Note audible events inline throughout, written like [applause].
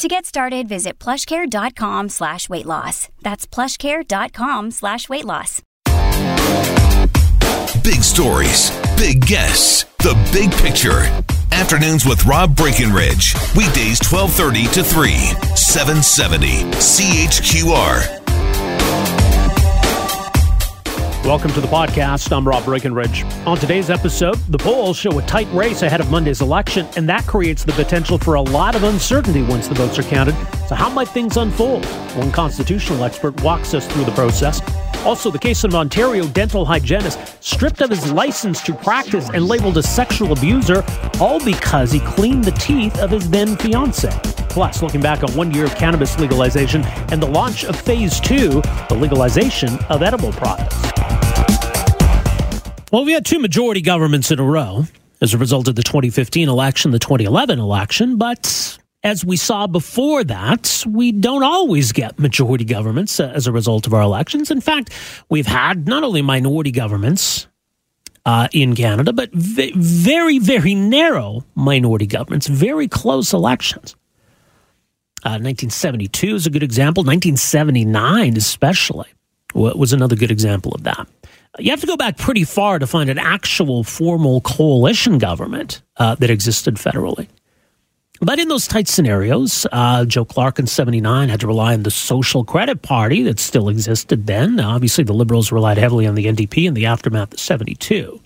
To get started, visit plushcare.com slash weight loss. That's plushcare.com slash weight loss. Big stories, big guests, the big picture. Afternoons with Rob Breckenridge. Weekdays 1230 to 3, 770 CHQR. Welcome to the podcast. I'm Rob Breckenridge. On today's episode, the polls show a tight race ahead of Monday's election, and that creates the potential for a lot of uncertainty once the votes are counted. So, how might things unfold? One constitutional expert walks us through the process. Also, the case of an Ontario dental hygienist stripped of his license to practice and labeled a sexual abuser, all because he cleaned the teeth of his then fiance. Plus, looking back on one year of cannabis legalization and the launch of phase two, the legalization of edible products. Well, we had two majority governments in a row as a result of the 2015 election, the 2011 election, but as we saw before that, we don't always get majority governments uh, as a result of our elections. In fact, we've had not only minority governments uh, in Canada, but v- very, very narrow minority governments, very close elections. Uh, 1972 is a good example. 1979, especially, was another good example of that. You have to go back pretty far to find an actual formal coalition government uh, that existed federally. But in those tight scenarios, uh, Joe Clark in 79 had to rely on the Social Credit Party that still existed then. Obviously, the Liberals relied heavily on the NDP in the aftermath of 72.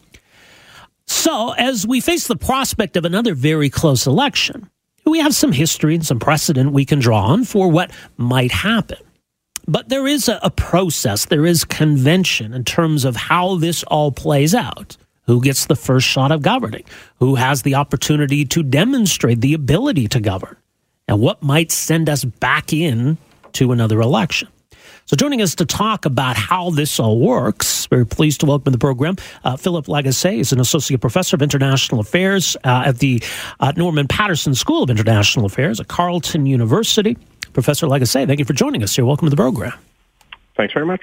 So, as we face the prospect of another very close election, we have some history and some precedent we can draw on for what might happen. But there is a, a process, there is convention in terms of how this all plays out. Who gets the first shot of governing? Who has the opportunity to demonstrate the ability to govern? And what might send us back in to another election? So, joining us to talk about how this all works, very pleased to welcome to the program uh, Philip Lagasse is an associate professor of international affairs uh, at the uh, Norman Paterson School of International Affairs at Carleton University. Professor Lagasse, thank you for joining us here. Welcome to the program. Thanks very much.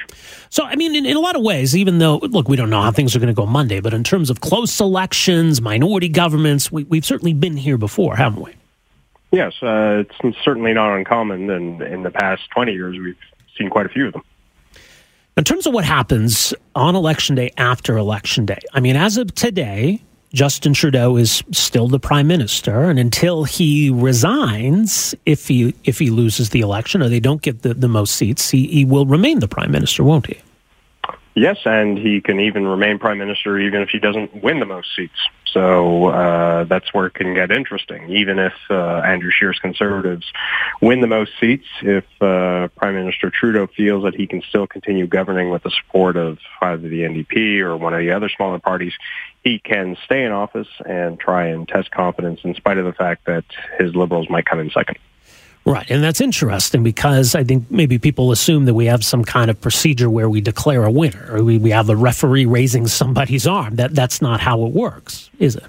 So, I mean, in, in, a lot of ways, even though, look, we don't know how things are going to go Monday, but in terms of close elections, minority governments, we, have certainly been here before, haven't we? Yes, uh, it's certainly not uncommon. And in the past 20 years, we've seen quite a few of them. In terms of what happens on election day after election day, I mean, as of today, Justin Trudeau is still the prime minister, and until he resigns, if he if he loses the election or they don't get the, the most seats, he, he will remain the prime minister, won't he? Yes, and he can even remain prime minister even if he doesn't win the most seats. So uh, that's where it can get interesting. Even if uh, Andrew Scheer's Conservatives win the most seats, if uh, Prime Minister Trudeau feels that he can still continue governing with the support of either the NDP or one of the other smaller parties, he can stay in office and try and test confidence in spite of the fact that his Liberals might come in second. Right. And that's interesting because I think maybe people assume that we have some kind of procedure where we declare a winner or we, we have a referee raising somebody's arm. That That's not how it works, is it?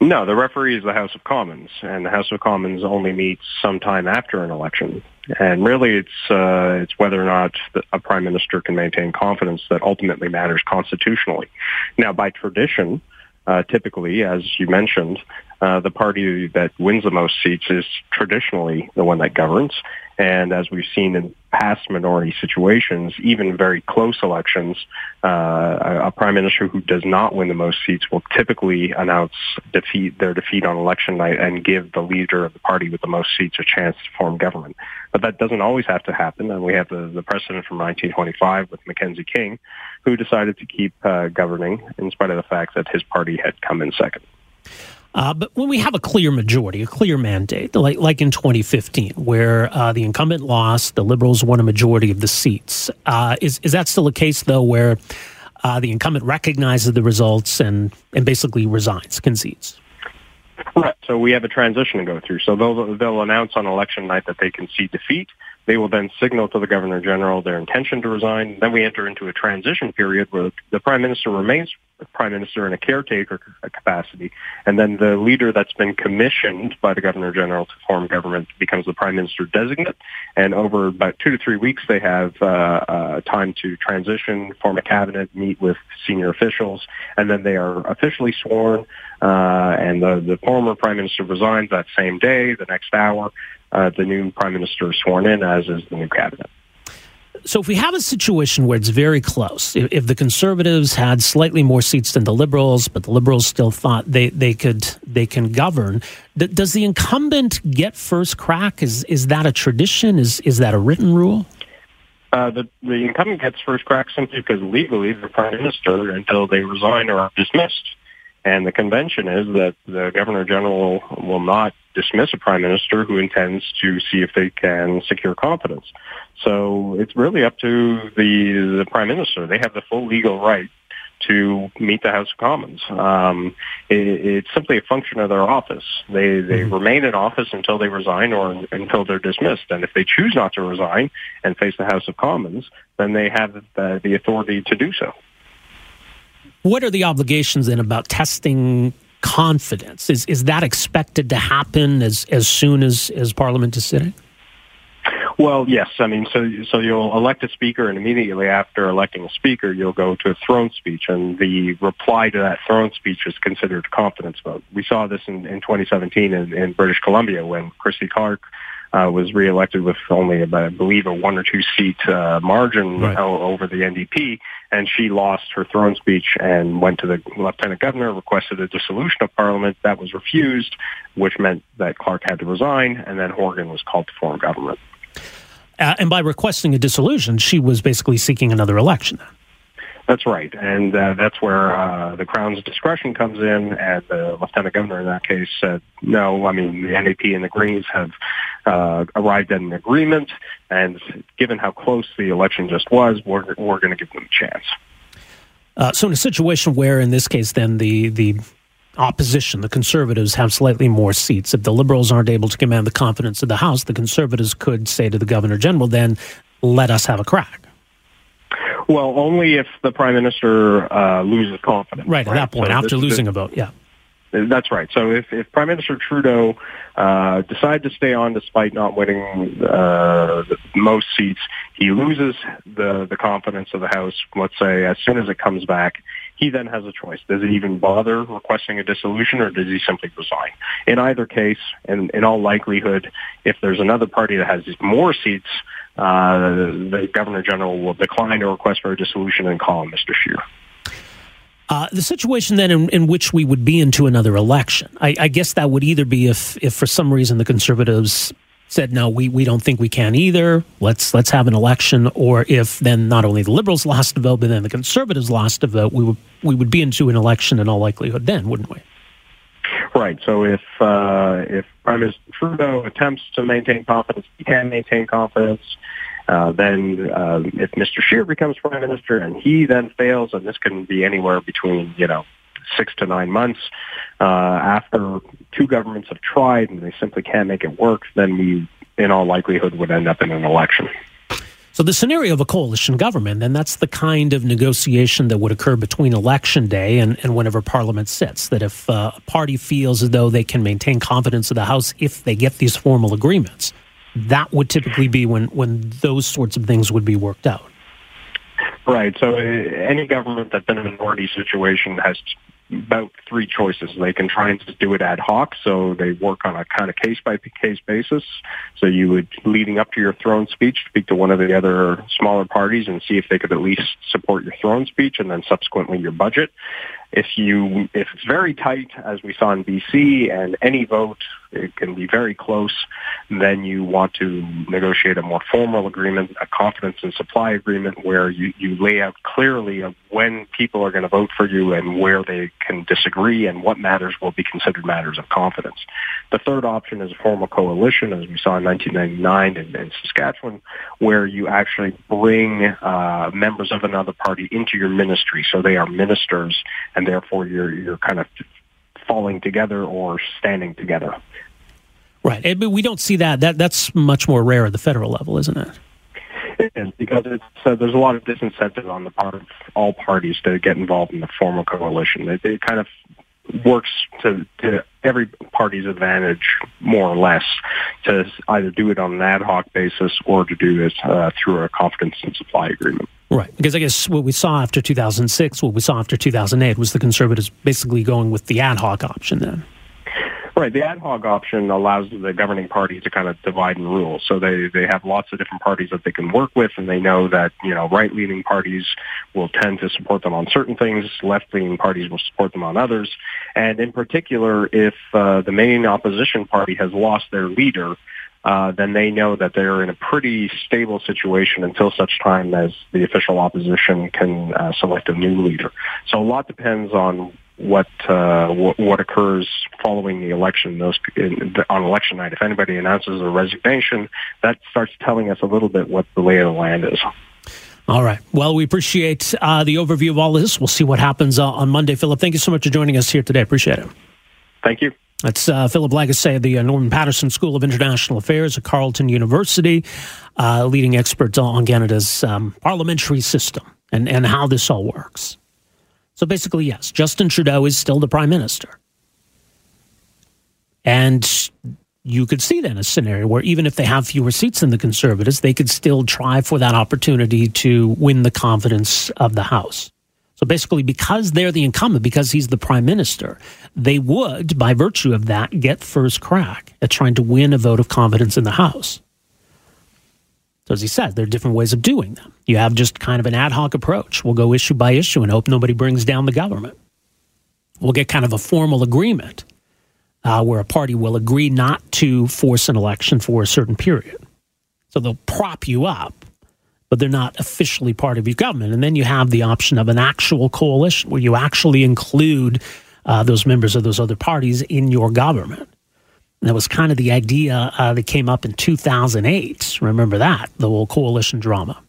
No, the referee is the House of Commons, and the House of Commons only meets sometime after an election. And really, it's uh, it's whether or not a prime minister can maintain confidence that ultimately matters constitutionally. Now, by tradition, uh, typically, as you mentioned, uh, the party that wins the most seats is traditionally the one that governs. And as we've seen in past minority situations, even very close elections, uh, a, a, prime minister who does not win the most seats will typically announce defeat their defeat on election night and give the leader of the party with the most seats a chance to form government. But that doesn't always have to happen, and we have the, the precedent from 1925 with Mackenzie King, who decided to keep uh, governing in spite of the fact that his party had come in second. Uh, but when we have a clear majority, a clear mandate, like, like in 2015, where uh, the incumbent lost, the Liberals won a majority of the seats, uh, is, is that still a case, though, where uh, the incumbent recognizes the results and, and basically resigns, concedes? Right. So we have a transition to go through. So they'll, they'll announce on election night that they concede defeat. They will then signal to the Governor General their intention to resign. Then we enter into a transition period where the Prime Minister remains Prime Minister in a caretaker capacity, and then the leader that's been commissioned by the Governor General to form government becomes the Prime Minister designate. And over about two to three weeks, they have uh, uh, time to transition, form a cabinet, meet with senior officials, and then they are officially sworn. Uh, and the, the former Prime Minister resigns that same day, the next hour uh, the new prime minister is sworn in, as is the new cabinet. So, if we have a situation where it's very close, if, if, the Conservatives had slightly more seats than the Liberals, but the Liberals still thought they, they could they can govern, th- does the incumbent get first crack? Is is that a tradition? Is is that a written rule? Uh, the the incumbent gets first crack simply because legally they're prime minister until they resign or are dismissed. And the convention is that the governor general will not dismiss a prime minister who intends to see if they can secure confidence. So it's really up to the the prime minister. They have the full legal right to meet the House of Commons. Um, it, it's simply a function of their office. They they mm-hmm. remain in office until they resign or until they're dismissed. And if they choose not to resign and face the House of Commons, then they have the, the authority to do so. What are the obligations then about testing confidence? Is is that expected to happen as as soon as as Parliament is sitting? Well, yes. I mean, so so you'll elect a speaker, and immediately after electing a speaker, you'll go to a throne speech, and the reply to that throne speech is considered a confidence vote. We saw this in, in 2017 in, in British Columbia when Christy Clark uh, was reelected with only, about, I believe, a one or two seat uh, margin right. over the NDP, and she lost her throne speech and went to the lieutenant governor, requested a dissolution of parliament. That was refused, which meant that Clark had to resign, and then Horgan was called to form government. Uh, and by requesting a dissolution, she was basically seeking another election. That's right, and uh, that's where uh, the Crown's discretion comes in. And the Lieutenant Governor in that case said, "No, I mean the NDP and the Greens have uh, arrived at an agreement, and given how close the election just was, we're we're going to give them a chance." Uh, so, in a situation where, in this case, then the the opposition, the Conservatives, have slightly more seats. If the Liberals aren't able to command the confidence of the House, the Conservatives could say to the Governor General, "Then let us have a crack." Well, only if the prime minister uh, loses confidence. Right, right? at that point, so after losing a vote, yeah. That's right. So if, if Prime Minister Trudeau uh, decides to stay on despite not winning uh, most seats, he loses the, the confidence of the House, let's say, as soon as it comes back. He then has a choice. Does he even bother requesting a dissolution or does he simply resign? In either case, and in all likelihood, if there's another party that has more seats, the Governor General will decline a request for a dissolution and call on Mr. Scheer. Uh, the situation then in, in, which we would be into another election, I, I, guess that would either be if, if for some reason the Conservatives said no, we, we don't think we can either. Let's let's have an election, or if then not only the Liberals lost a vote, but then the Conservatives lost a vote, we would we would be into an election in all likelihood then, wouldn't we? Right. So if uh, if Prime Minister Trudeau attempts to maintain confidence, he can maintain confidence. Uh, then, uh, if Mr. Scheer becomes prime minister and he then fails, and this can be anywhere between you know six to nine months uh, after two governments have tried and they simply can't make it work, then we, in all likelihood, would end up in an election. So the scenario of a coalition government, then that's the kind of negotiation that would occur between election day and, and whenever Parliament sits. That if uh, a party feels as though they can maintain confidence of the House if they get these formal agreements, that would typically be when, when those sorts of things would be worked out. Right. So uh, any government that's in a minority situation has about three choices. They can try and just do it ad hoc, so they work on a kind of case by case basis. So you would, leading up to your throne speech, speak to one of the other smaller parties and see if they could at least support your throne speech, and then subsequently your budget. If you, if it's very tight, as we saw in BC, and any vote it can be very close, then you want to negotiate a more formal agreement, a confidence and supply agreement, where you, you lay out clearly of when people are going to vote for you and where they can disagree and what matters will be considered matters of confidence. The third option is a formal coalition, as we saw in 1999 in, in Saskatchewan, where you actually bring uh, members of another party into your ministry, so they are ministers, and therefore you're you're kind of falling together or standing together. Right, but we don't see that. That that's much more rare at the federal level, isn't it? It is because it's uh, there's a lot of disincentive on the part of all parties to get involved in the formal coalition. It, it kind of works to, to every party's advantage, more or less, to either do it on an ad hoc basis or to do it uh, through a confidence and supply agreement. Right, because I guess what we saw after 2006, what we saw after 2008, was the conservatives basically going with the ad hoc option then. Right. The ad hoc option allows the governing party to kind of divide and rule. So they, they have lots of different parties that they can work with, and they know that, you know, right-leaning parties will tend to support them on certain things, left-leaning parties will support them on others. And in particular, if uh, the main opposition party has lost their leader, uh, then they know that they're in a pretty stable situation until such time as the official opposition can uh, select a new leader. So a lot depends on what uh, what, what occurs following the election. Those in, on election night, if anybody announces a resignation, that starts telling us a little bit what the lay of the land is. All right. Well, we appreciate uh, the overview of all this. We'll see what happens uh, on Monday. Philip, thank you so much for joining us here today. Appreciate it. Thank you. That's uh, Philip Lagasse of the uh, Norman Paterson School of International Affairs at Carleton University, uh, leading expert on Canada's um, parliamentary system and, and how this all works. So basically, yes, Justin Trudeau is still the prime minister. And you could see then a scenario where even if they have fewer seats than the Conservatives, they could still try for that opportunity to win the confidence of the House. So basically, because they're the incumbent, because he's the prime minister, they would, by virtue of that, get first crack at trying to win a vote of confidence in the House. So as he says, there are different ways of doing them. You have just kind of an ad hoc approach. We'll go issue by issue and hope nobody brings down the government. We'll get kind of a formal agreement uh, where a party will agree not to force an election for a certain period. So they'll prop you up, but they're not officially part of your government. And then you have the option of an actual coalition where you actually include uh, those members of those other parties in your government. And that was kind of the idea uh, that came up in 2008. Remember that, the whole coalition drama.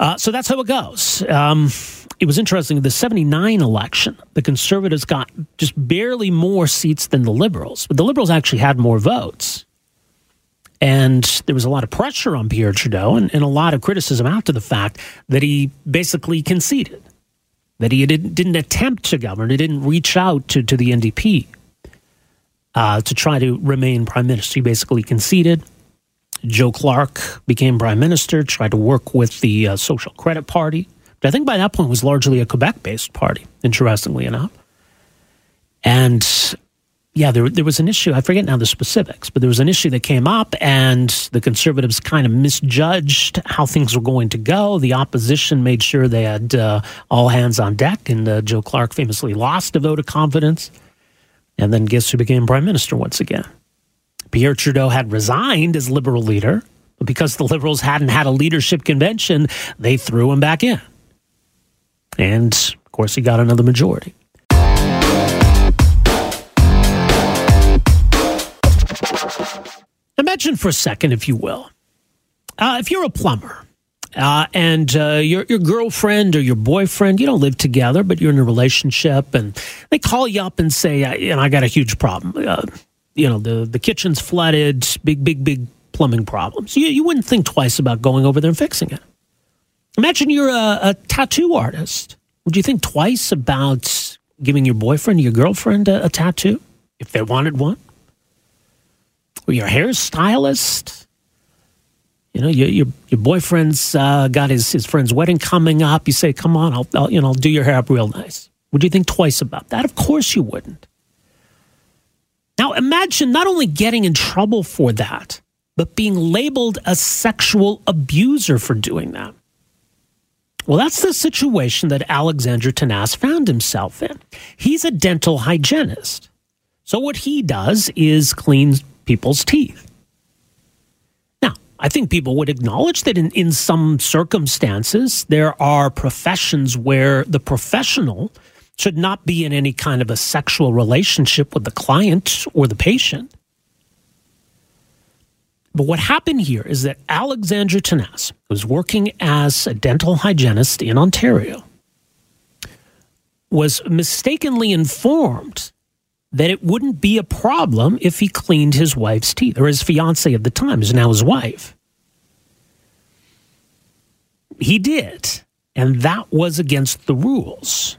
Uh, so that's how it goes. Um, it was interesting. The 79 election, the conservatives got just barely more seats than the liberals, but the liberals actually had more votes. And there was a lot of pressure on Pierre Trudeau and, and a lot of criticism after the fact that he basically conceded, that he didn't, didn't attempt to govern, he didn't reach out to, to the NDP uh, to try to remain prime minister. He basically conceded. Joe Clark became prime minister, tried to work with the uh, Social Credit Party, which I think by that point was largely a Quebec based party, interestingly enough. And yeah, there, there was an issue. I forget now the specifics, but there was an issue that came up, and the conservatives kind of misjudged how things were going to go. The opposition made sure they had uh, all hands on deck, and uh, Joe Clark famously lost a vote of confidence. And then guess who became prime minister once again? Pierre Trudeau had resigned as liberal leader, but because the liberals hadn't had a leadership convention, they threw him back in. And of course, he got another majority. Imagine for a second, if you will, uh, if you're a plumber uh, and uh, your your girlfriend or your boyfriend, you don't live together, but you're in a relationship, and they call you up and say, "You know, I got a huge problem. Uh, you know, the the kitchen's flooded, big, big, big plumbing problems." You you wouldn't think twice about going over there and fixing it. Imagine you're a, a tattoo artist. Would you think twice about giving your boyfriend, your girlfriend, a, a tattoo if they wanted one? Or your hairstylist? You know, your your, your boyfriend's uh, got his, his friend's wedding coming up. You say, "Come on, I'll, I'll you know I'll do your hair up real nice." Would you think twice about that? Of course you wouldn't. Now imagine not only getting in trouble for that, but being labeled a sexual abuser for doing that. Well, that's the situation that Alexander Tanase found himself in. He's a dental hygienist. So what he does is clean people's teeth. Now, I think people would acknowledge that in, in some circumstances, there are professions where the professional should not be in any kind of a sexual relationship with the client or the patient. But what happened here is that Alexandre Tanase was working as a dental hygienist in Ontario, was mistakenly informed that it wouldn't be a problem if he cleaned his wife's teeth, or his fiancee at the time is now his wife. He did, and that was against the rules.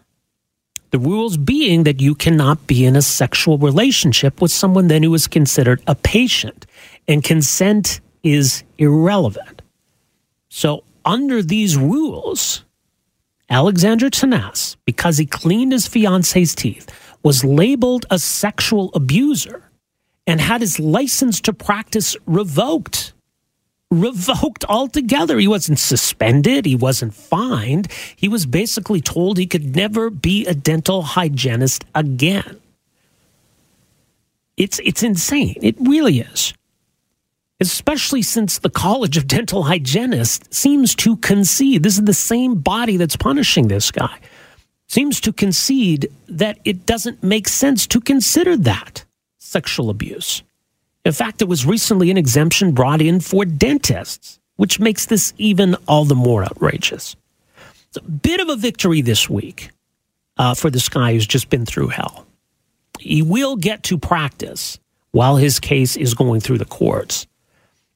The rules being that you cannot be in a sexual relationship with someone then who is considered a patient, and consent is irrelevant. So, under these rules, Alexander Tanase, because he cleaned his fiance's teeth, was labeled a sexual abuser and had his license to practice revoked. Revoked altogether. He wasn't suspended. He wasn't fined. He was basically told he could never be a dental hygienist again. It's, it's insane. It really is especially since the College of Dental Hygienists seems to concede this is the same body that's punishing this guy, seems to concede that it doesn't make sense to consider that sexual abuse. In fact, it was recently an exemption brought in for dentists, which makes this even all the more outrageous. It's a bit of a victory this week uh, for this guy who's just been through hell. He will get to practice while his case is going through the courts.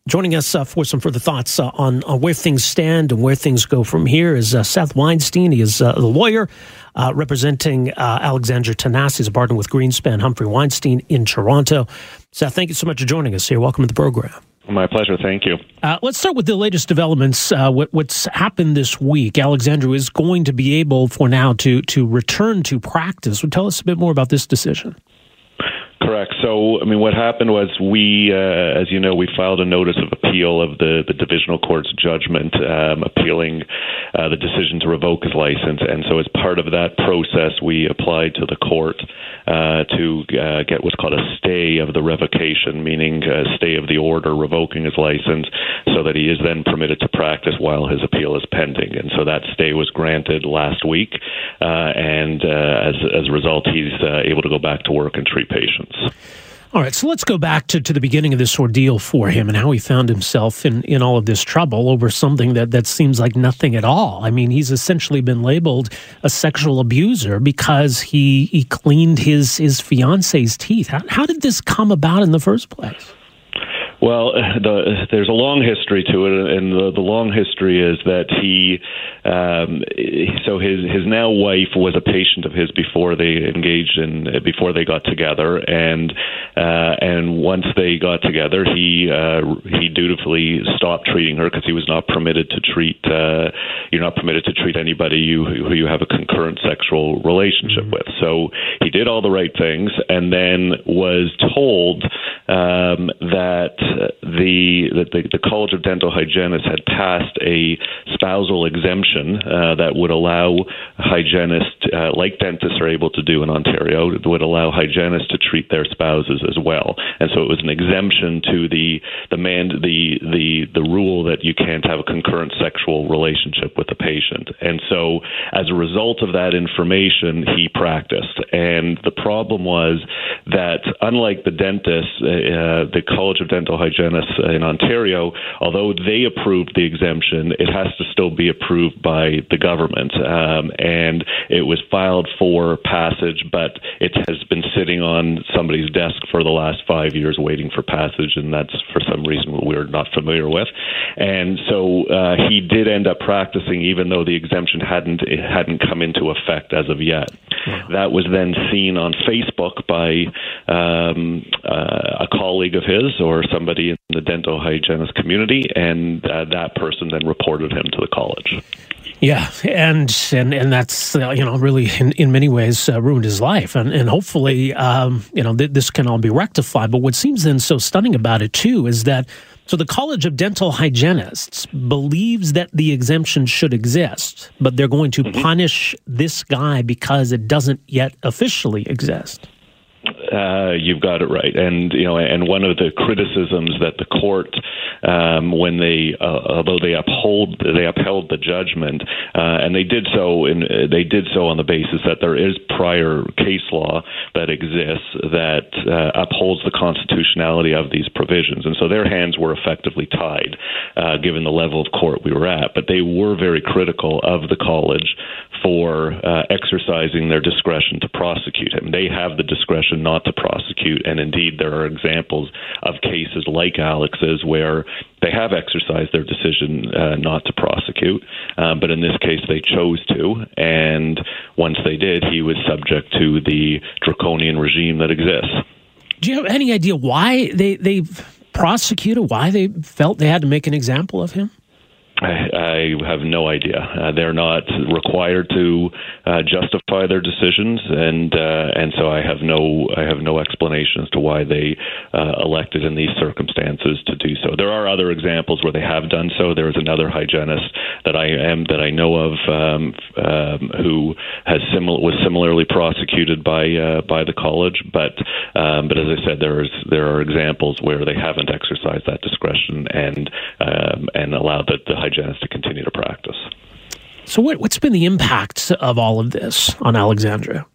Joining us uh, for some further thoughts uh, on, on, where things stand and where things go from here is uh, Seth Weinstein. He is uh, the lawyer uh, representing uh, Alexander Tanase. He's a partner with Greenspan Humphrey Weinstein in Toronto. Seth, thank you so much for joining us here. Welcome to the program. My pleasure. Thank you. let's start with the latest developments. What, what's happened this week? Alexander is going to be able, for now, to to return to practice. Well, tell us a bit more about this decision. Correct. So, I mean, what happened was we, uh, as you know, we filed a notice of appeal of the, the divisional court's judgment um, appealing uh, the decision to revoke his license. And so, as part of that process, we applied to the court uh, to uh, get what's called a stay of the revocation, meaning a stay of the order revoking his license, so that he is then permitted to practice while his appeal is pending. And so that stay was granted last week, uh, and uh, as, as a result, he's able to go back to work and treat patients. All right, so let's go back to, to the beginning of this ordeal for him and how he found himself in, in all of this trouble over something that, that seems like nothing at all. I mean, he's essentially been labeled a sexual abuser because he, he cleaned his, his fiance's teeth. How, how did this come about in the first place? Well, [laughs] the, there's a long history to it, and the, the long history is that he, um, so his his now wife was a patient of his before they engaged in before they got together, and uh, and once they got together, he uh, he dutifully stopped treating her because he was not permitted to treat uh, you're not permitted to treat anybody you who you have a concurrent sexual relationship mm-hmm. with. So he did all the right things, and then was told um, that the, the, the College of Dental Hygienists had passed a spousal exemption uh, that would allow hygienists, uh, like dentists are able to do in Ontario, would allow hygienists to treat their spouses as well. And so it was an exemption to the the man the the the rule that you can't have a concurrent sexual relationship with the patient. And so as a result of that information, he practiced. And the problem was that unlike the dentists, uh, the College of Dental Hygienists in Ontario, although they approved the exemption, it has to still be approved by the government. Um, and it was filed for passage, but it has been sitting on somebody's desk for the last five years waiting for passage, and that's for some reason we're not familiar with. And so uh, he did end up practicing, even though the exemption hadn't hadn't come into effect as of yet. Wow. That was then seen on Facebook by um, uh, a colleague of his or somebody in the dental hygienist community, and uh, that person then reported him to the college. Yeah, and and and that's uh, you know really in, in many ways uh, ruined his life, and and hopefully um, you know th- this can all be rectified. But what seems then so stunning about it too is that so the College of Dental Hygienists believes that the exemption should exist, but they're going to mm-hmm. punish this guy because it doesn't yet officially exist. Uh, you've got it right, and you know, and one of the criticisms that the court, um, when they, uh, although they uphold, they upheld the judgment, uh, and they did so, in, they did so on the basis that there is prior case law that exists that uh, upholds the constitutionality of these provisions, and so their hands were effectively tied, uh, given the level of court we were at. But they were very critical of the college for uh, exercising their discretion to prosecute him. They have the discretion not to prosecute, and indeed, there are examples of cases like Alex's where they have exercised their decision uh, not to prosecute, uh, but in this case, they chose to, and once they did, he was subject to the draconian regime that exists. Do you have any idea why they they prosecuted? Why they felt they had to make an example of him? I, have no idea. Uh, they're not required to uh, justify their decisions, and uh, and so I have no I have no explanation as to why they uh, elected in these circumstances to do so. There are other examples where they have done so. There is another hygienist that I am that I know of um, um, who has simil- was similarly prosecuted by uh, by the college, but um, but as I said, there is there are examples where they haven't exercised that discretion and um, and allowed the, the hygienist to continue to practice. So, what, what's been the impact of all of this on Alexandria?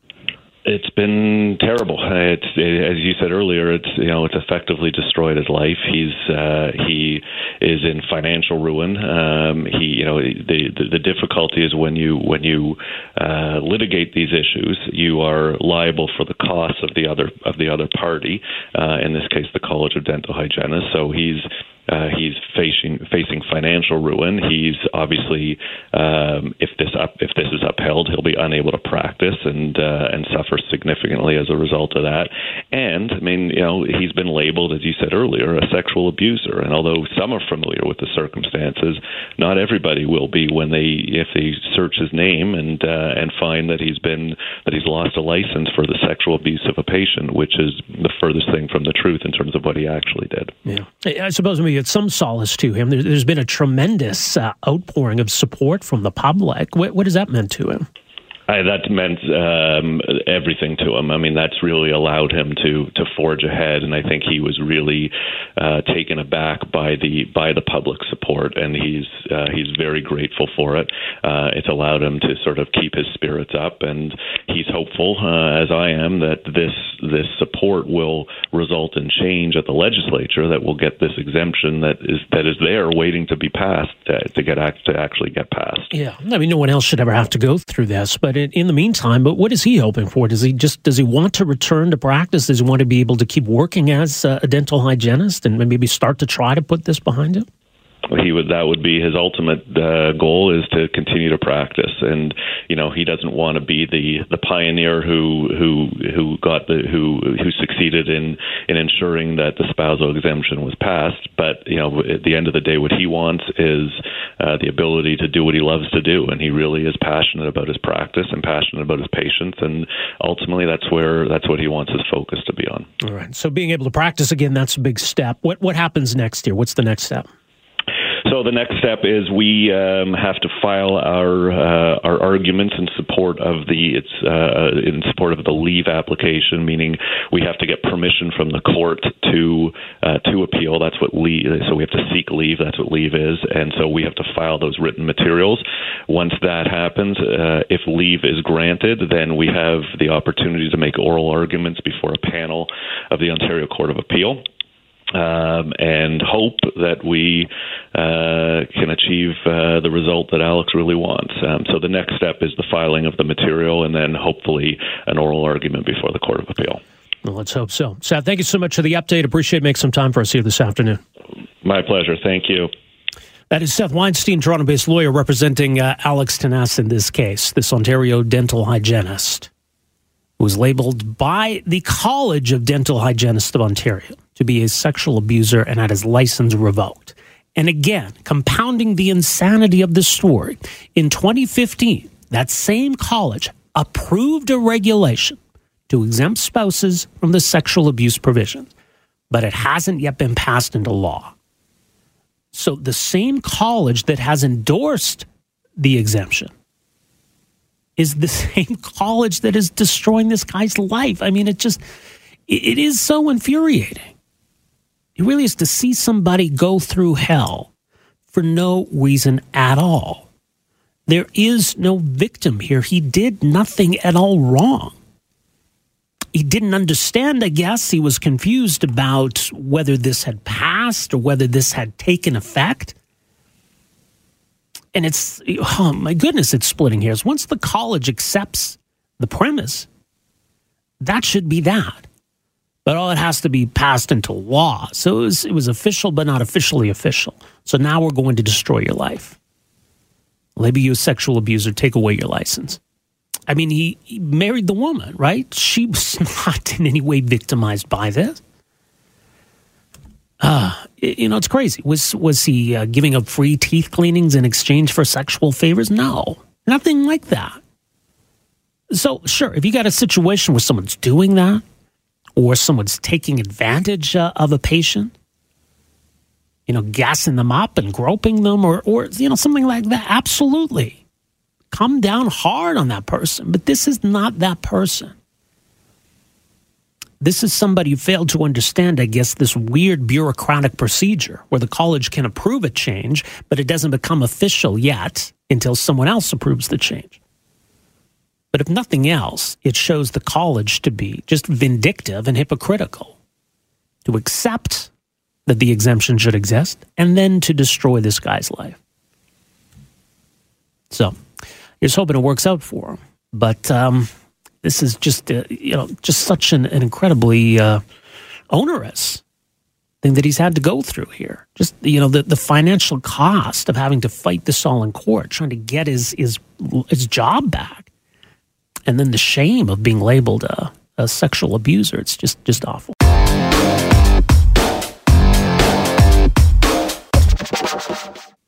It's been terrible. It's it, as you said earlier. It's you know it's effectively destroyed his life. He's uh, he is in financial ruin. Um, he you know the, the, the difficulty is when you when you uh, litigate these issues, you are liable for the costs of the other of the other party. Uh, in this case, the College of Dental Hygienists. So he's uh, he's facing facing financial ruin. He's obviously, um, if this up, if this is upheld, he'll be unable to practice and uh, and suffer significantly as a result of that. And I mean, you know, he's been labeled, as you said earlier, a sexual abuser. And although some are familiar with the circumstances, not everybody will be when they if they search his name and uh, and find that he's been that he's lost a license for the sexual abuse of a patient, which is the furthest thing from the truth in terms of what he actually did. Yeah, I suppose it's some solace to him. There, has been a tremendous uh, outpouring of support from the public. What, what has that meant to him? I, that meant um, everything to him. I mean, that's really allowed him to to forge ahead, and I think he was really uh, taken aback by the by the public support, and he's uh, he's very grateful for it. Uh, it's allowed him to sort of keep his spirits up, and he's hopeful, uh, as I am, that this this support will result in change at the legislature that will get this exemption that is that is there waiting to be passed to, to get to actually get passed. Yeah, I mean, no one else should ever have to go through this, but in the meantime, but what is he hoping for? Does he just does he want to return to practice? Does he want to be able to keep working as a dental hygienist and maybe start to try to put this behind him? He would that would be his ultimate uh, goal is to continue to practice. And you know he doesn't want to be the the pioneer who who who got the who who succeeded in in ensuring that the spousal exemption was passed. But you know at the end of the day what he wants is uh, the ability to do what he loves to do. And he really is passionate about his practice and passionate about his patients. And ultimately that's where that's what he wants his focus to be on. All right. So being able to practice again that's a big step. What what happens next year what's the next step so the next step is we um, have to file our uh, our arguments in support of the it's uh, in support of the leave application, meaning we have to get permission from the court to uh, to appeal. That's what leave. So we have to seek leave. That's what leave is, and so we have to file those written materials. Once that happens, uh, if leave is granted, then we have the opportunity to make oral arguments before a panel of the Ontario Court of Appeal um, and hope that we uh, can achieve uh, the result that Alex really wants. Um, so the next step is the filing of the material and then hopefully an oral argument before the Court of Appeal. Well, let's hope so. Seth, thank you so much for the update. Appreciate making some time for us here this afternoon. My pleasure. Thank you. That is Seth Weinstein, Toronto based lawyer representing uh, Alex Tanase in this case, this Ontario dental hygienist who was labeled by the College of Dental Hygienists of Ontario to be a sexual abuser and had his license revoked. And again, compounding the insanity of this story, in 2015, that same college approved a regulation to exempt spouses from the sexual abuse provisions, but it hasn't yet been passed into law. So the same college that has endorsed the exemption is the [laughs] same college that is destroying this guy's life. I mean, it just, it is so infuriating. It really is to see somebody go through hell for no reason at all. There is no victim here. He did nothing at all wrong. He didn't understand, I guess. He was confused about whether this had passed or whether this had taken effect. and it's oh my goodness, it's splitting hairs. Once the college accepts the premise, that should be that. But all it has to be passed into law. So it was, it was official, but not officially official. So now we're going to destroy your life. Label you a sexual abuser, take away your license. I mean, he, he married the woman, right? She was [laughs] not in any way victimized by this. Uh, you know, it's crazy. Was was he uh, giving up free teeth cleanings in exchange for sexual favors? No, nothing like that. So, sure, if you got a situation where someone's doing that, or someone's taking advantage uh, of a patient, you know, gassing them up and groping them, or or you know, something like that, absolutely, come down hard on that person. But this is not that person. This is somebody who failed to understand, I guess, this weird bureaucratic procedure where the college can approve a change, but it doesn't become official yet until someone else approves the change. But if nothing else, it shows the college to be just vindictive and hypocritical, to accept that the exemption should exist and then to destroy this guy's life. So, here's hoping it works out for him. But um, this is just uh, you know just such an, an incredibly uh, onerous thing that he's had to go through here. Just you know the the financial cost of having to fight this all in court, trying to get his his his job back, and then the shame of being labeled a, a sexual abuser. It's just just awful.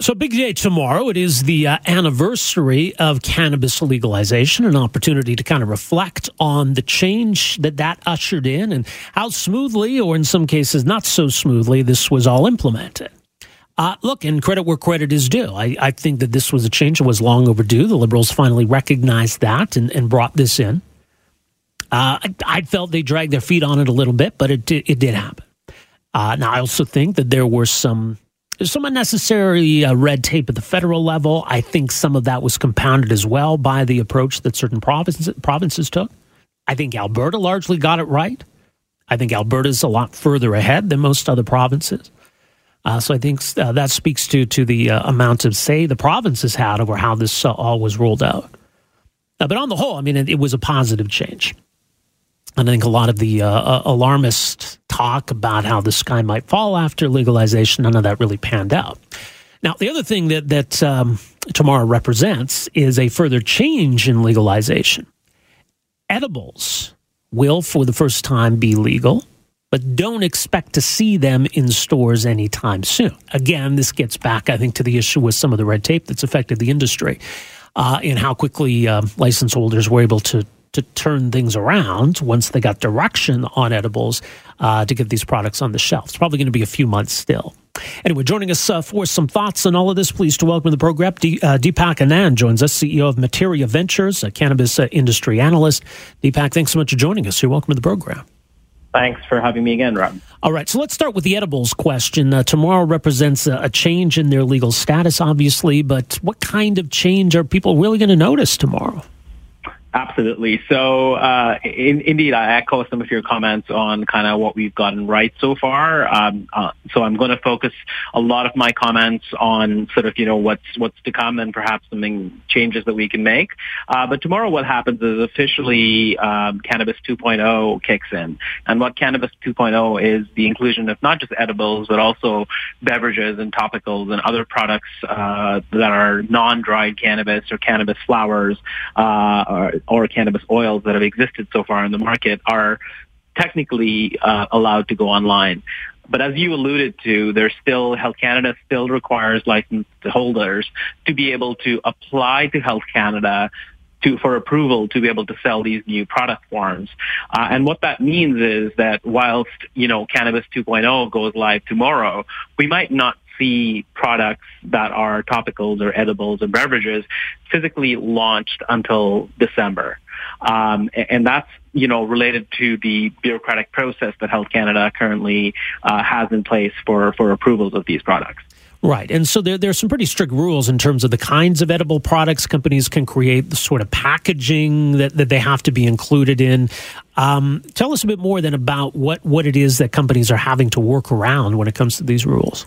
So, big day tomorrow. It is the uh, anniversary of cannabis legalization, an opportunity to kind of reflect on the change that that ushered in and how smoothly, or in some cases not so smoothly, this was all implemented. Uh, look, and credit where credit is due. I, I, think that this was a change that was long overdue. The Liberals finally recognized that and, and brought this in. Uh, I, I, felt they dragged their feet on it a little bit, but it, it did happen. Uh, now, I also think that there were some some unnecessary uh, red tape at the federal level. I think some of that was compounded as well by the approach that certain provinces, provinces took. I think Alberta largely got it right. I think Alberta's a lot further ahead than most other provinces. Uh, so I think uh, that speaks to to the uh, amount of say the provinces had over how this uh, all was rolled out. Uh, but on the whole, I mean, it, it was a positive change. And I think a lot of the uh, alarmist talk about how the sky might fall after legalization, none of that really panned out. Now, the other thing that that um, tomorrow represents is a further change in legalization. Edibles will, for the first time, be legal, but don't expect to see them in stores anytime soon. Again, this gets back, I think, to the issue with some of the red tape that's affected the industry uh, and how quickly uh, license holders were able to to turn things around once they got direction on edibles uh, to get these products on the shelf. It's probably going to be a few months still. Anyway, joining us uh, for some thoughts on all of this, pleased to welcome to the program D- uh, Deepak Anand joins us, CEO of Materia Ventures, a cannabis uh, industry analyst. Deepak, thanks so much for joining us. You're welcome to the program. Thanks for having me again, Rob. All right, so let's start with the edibles question. Uh, tomorrow represents a, a, change in their legal status, obviously, but what kind of change are people really going to notice tomorrow? Absolutely. So, uh, in, indeed, I echo some of your comments on kind of what we've gotten right so far. Um, uh, so, I'm going to focus a lot of my comments on sort of you know what's what's to come and perhaps some changes that we can make. Uh, but tomorrow, what happens is officially um, Cannabis 2.0 kicks in, and what Cannabis 2.0 is the inclusion of not just edibles but also beverages and topicals and other products uh, that are non-dried cannabis or cannabis flowers uh, or or cannabis oils that have existed so far in the market are technically uh, allowed to go online. But as you alluded to, there's still Health Canada still requires licensed holders to be able to apply to Health Canada to, for approval to be able to sell these new product forms. Uh, and what that means is that whilst, you know, Cannabis 2.0 goes live tomorrow, we might not see products that are topicals or edibles or beverages physically launched until December. Um, and that's you know related to the bureaucratic process that Health Canada currently uh, has in place for for approvals of these products. Right. And so there, there are some pretty strict rules in terms of the kinds of edible products companies can create, the sort of packaging that, that they have to be included in. Um, tell us a bit more then about what, what it is that companies are having to work around when it comes to these rules.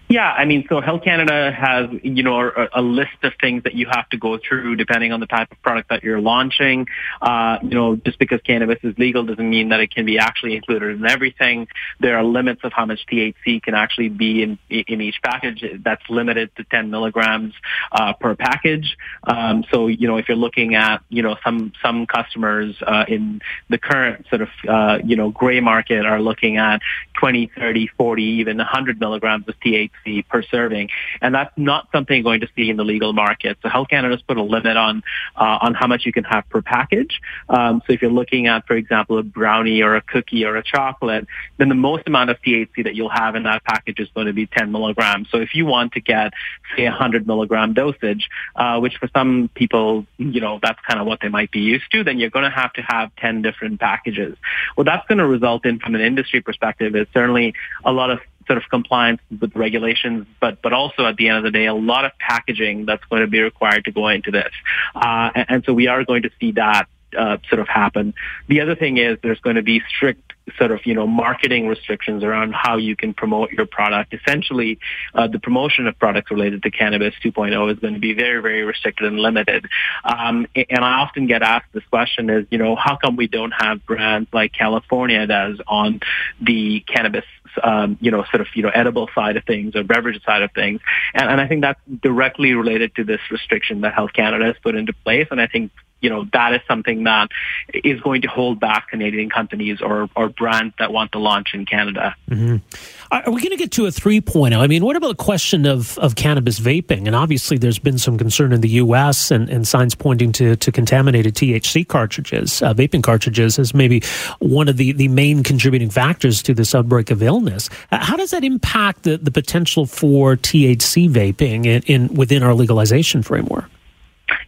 Yeah, I mean, so Health Canada has, you know, a, a, list of things that you have to go through depending on the type of product that you're launching. Uh, you know, just because cannabis is legal doesn't mean that it can be actually included in everything. There are limits of how much THC can actually be in in each package. That's limited to 10 milligrams uh, per package. Um, so, you know, if you're looking at, you know, some some customers uh, in the current sort of, uh, you know, gray market are looking at 20, 30, 40, even 100 milligrams of THC per serving, and that's not something you're going to see in the legal market. So Health Canada's put a limit on uh, on how much you can have per package. Um, so if you're looking at, for example, a brownie or a cookie or a chocolate, then the most amount of THC that you'll have in that package is going to be 10 milligrams. So if you want to get, say, a 100 milligram dosage, uh, which for some people, you know, that's kind of what they might be used to, then you're going to have to have 10 different packages. What that's going to result in from an industry perspective is certainly a lot of sort of compliance with regulations, but but also at the end of the day, a lot of packaging that's going to be required to go into this, uh, and, and so we are going to see that uh, sort of happen. The other thing is there's going to be strict sort of, you know, marketing restrictions around how you can promote your product. Essentially, uh, the promotion of products related to cannabis 2.0 is going to be very, very restricted and limited. Um, and I often get asked this question is, you know, how come we don't have brands like California does on the cannabis um, you know, sort of, you know, edible side of things or beverage side of things. And, and I think that's directly related to this restriction that Health Canada has put into place. And I think you know, that is something that is going to hold back Canadian companies or, or brands that want to launch in Canada. Mm-hmm. Are we going to get to a 3.0? I mean, what about the question of, of cannabis vaping? And obviously, there's been some concern in the U.S. and, and signs pointing to, to contaminated THC cartridges, uh, vaping cartridges, as maybe one of the, the main contributing factors to this outbreak of illness. Uh, how does that impact the, the potential for THC vaping in, in within our legalization framework?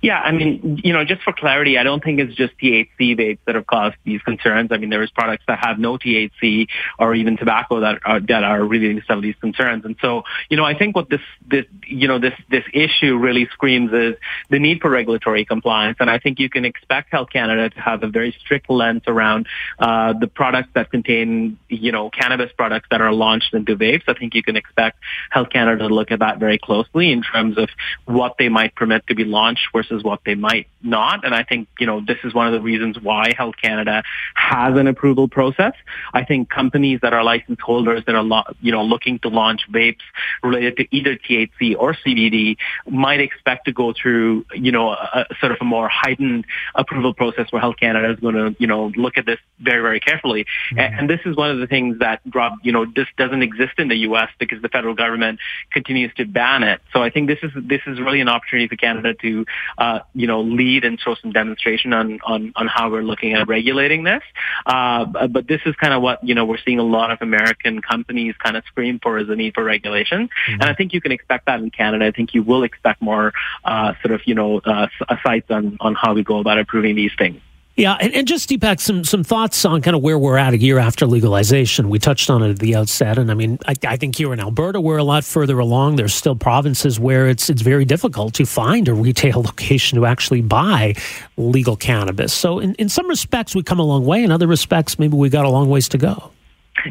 Yeah, I mean, you know, just for clarity, I don't think it's just THC vapes that have caused these concerns. I mean, there's products that have no THC or even tobacco that are that are relieving some of these concerns. And so, you know, I think what this this you know this this issue really screams is the need for regulatory compliance. And I think you can expect Health Canada to have a very strict lens around uh, the products that contain you know cannabis products that are launched into vapes. I think you can expect Health Canada to look at that very closely in terms of what they might permit to be launched versus what they might not. And I think, you know, this is one of the reasons why Health Canada has an approval process. I think companies that are license holders that are, lo- you know, looking to launch vapes related to either THC or CBD might expect to go through, you know, a, a sort of a more heightened approval process where Health Canada is going to, you know, look at this very, very carefully. Mm-hmm. And, and this is one of the things that, Rob, you know, this doesn't exist in the U.S. because the federal government continues to ban it. So I think this is, this is really an opportunity for Canada to, uh, you know, lead and show some demonstration on, on, on how we're looking at regulating this. Uh, but this is kind of what, you know, we're seeing a lot of American companies kind of scream for is the need for regulation. Mm-hmm. And I think you can expect that in Canada. I think you will expect more uh, sort of, you know, uh, sites on, on how we go about approving these things. Yeah, and, and, just Deepak, some some thoughts on kind of where we're at a year after legalization. We touched on it at the outset, and I mean, I, I, think here in Alberta we're a lot further along. There's still provinces where it's it's very difficult to find a retail [laughs] location to actually buy legal cannabis. So, in, in some respects, we come a long way. In other respects, maybe we got a long ways to go.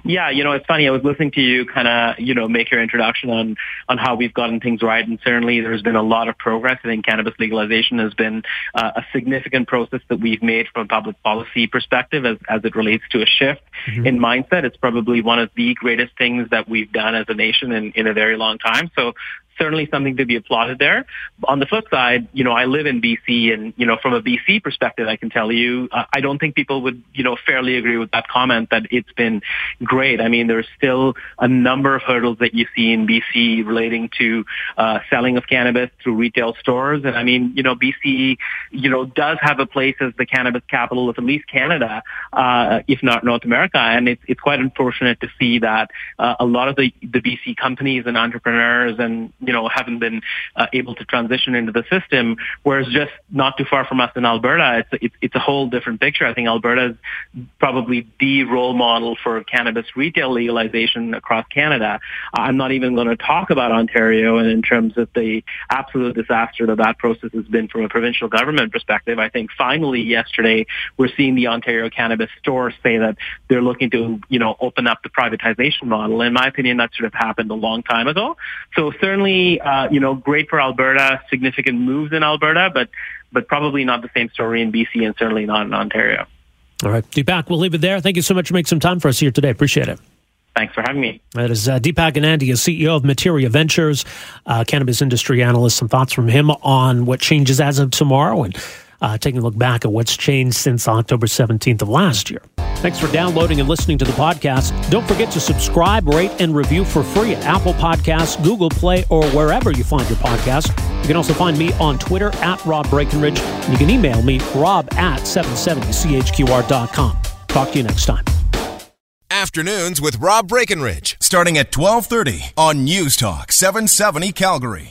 Yeah, you know, it's funny. I was listening to you kind of, you know, make your introduction on on how we've gotten things right, and certainly there's been a lot of progress. I think cannabis legalization has been uh, a significant process that we've made from a public policy perspective as as it relates to a shift mm-hmm. in mindset. It's probably one of the greatest things that we've done as a nation in in a very long time. So certainly something to be applauded there. On the flip side, you know, I live in BC and, you know, from a BC perspective, I can tell you, uh, I don't think people would, you know, fairly agree with that comment that it's been great. I mean, there's still a number of hurdles that you see in BC relating to uh, selling of cannabis through retail stores. And I mean, you know, BC, you know, does have a place as the cannabis capital of at least Canada, uh, if not North America. And it's, it's quite unfortunate to see that uh, a lot of the, the BC companies and entrepreneurs and, you you know, haven't been uh, able to transition into the system. Whereas just not too far from us in Alberta, it's, it's, it's a whole different picture. I think Alberta is probably the role model for cannabis retail legalization across Canada. I'm not even going to talk about Ontario and in terms of the absolute disaster that that process has been from a provincial government perspective. I think finally yesterday we're seeing the Ontario cannabis store say that they're looking to, you know, open up the privatization model. In my opinion, that should have happened a long time ago. So certainly, uh, you know, great for Alberta, significant moves in Alberta, but but probably not the same story in BC and certainly not in Ontario. All right, Deepak, we'll leave it there. Thank you so much for making some time for us here today. Appreciate it. Thanks for having me. That is uh, Deepak Ganandia, CEO of Materia Ventures, uh, cannabis industry analyst. Some thoughts from him on what changes as of tomorrow and uh, taking a look back at what's changed since October 17th of last year. Thanks for downloading and listening to the podcast. Don't forget to subscribe, rate, and review for free at Apple Podcasts, Google Play, or wherever you find your podcast. You can also find me on Twitter at Rob Breckenridge. You can email me, rob at 770chqr.com. Talk to you next time. Afternoons with Rob Breckenridge, starting at 1230 on News Talk 770 Calgary.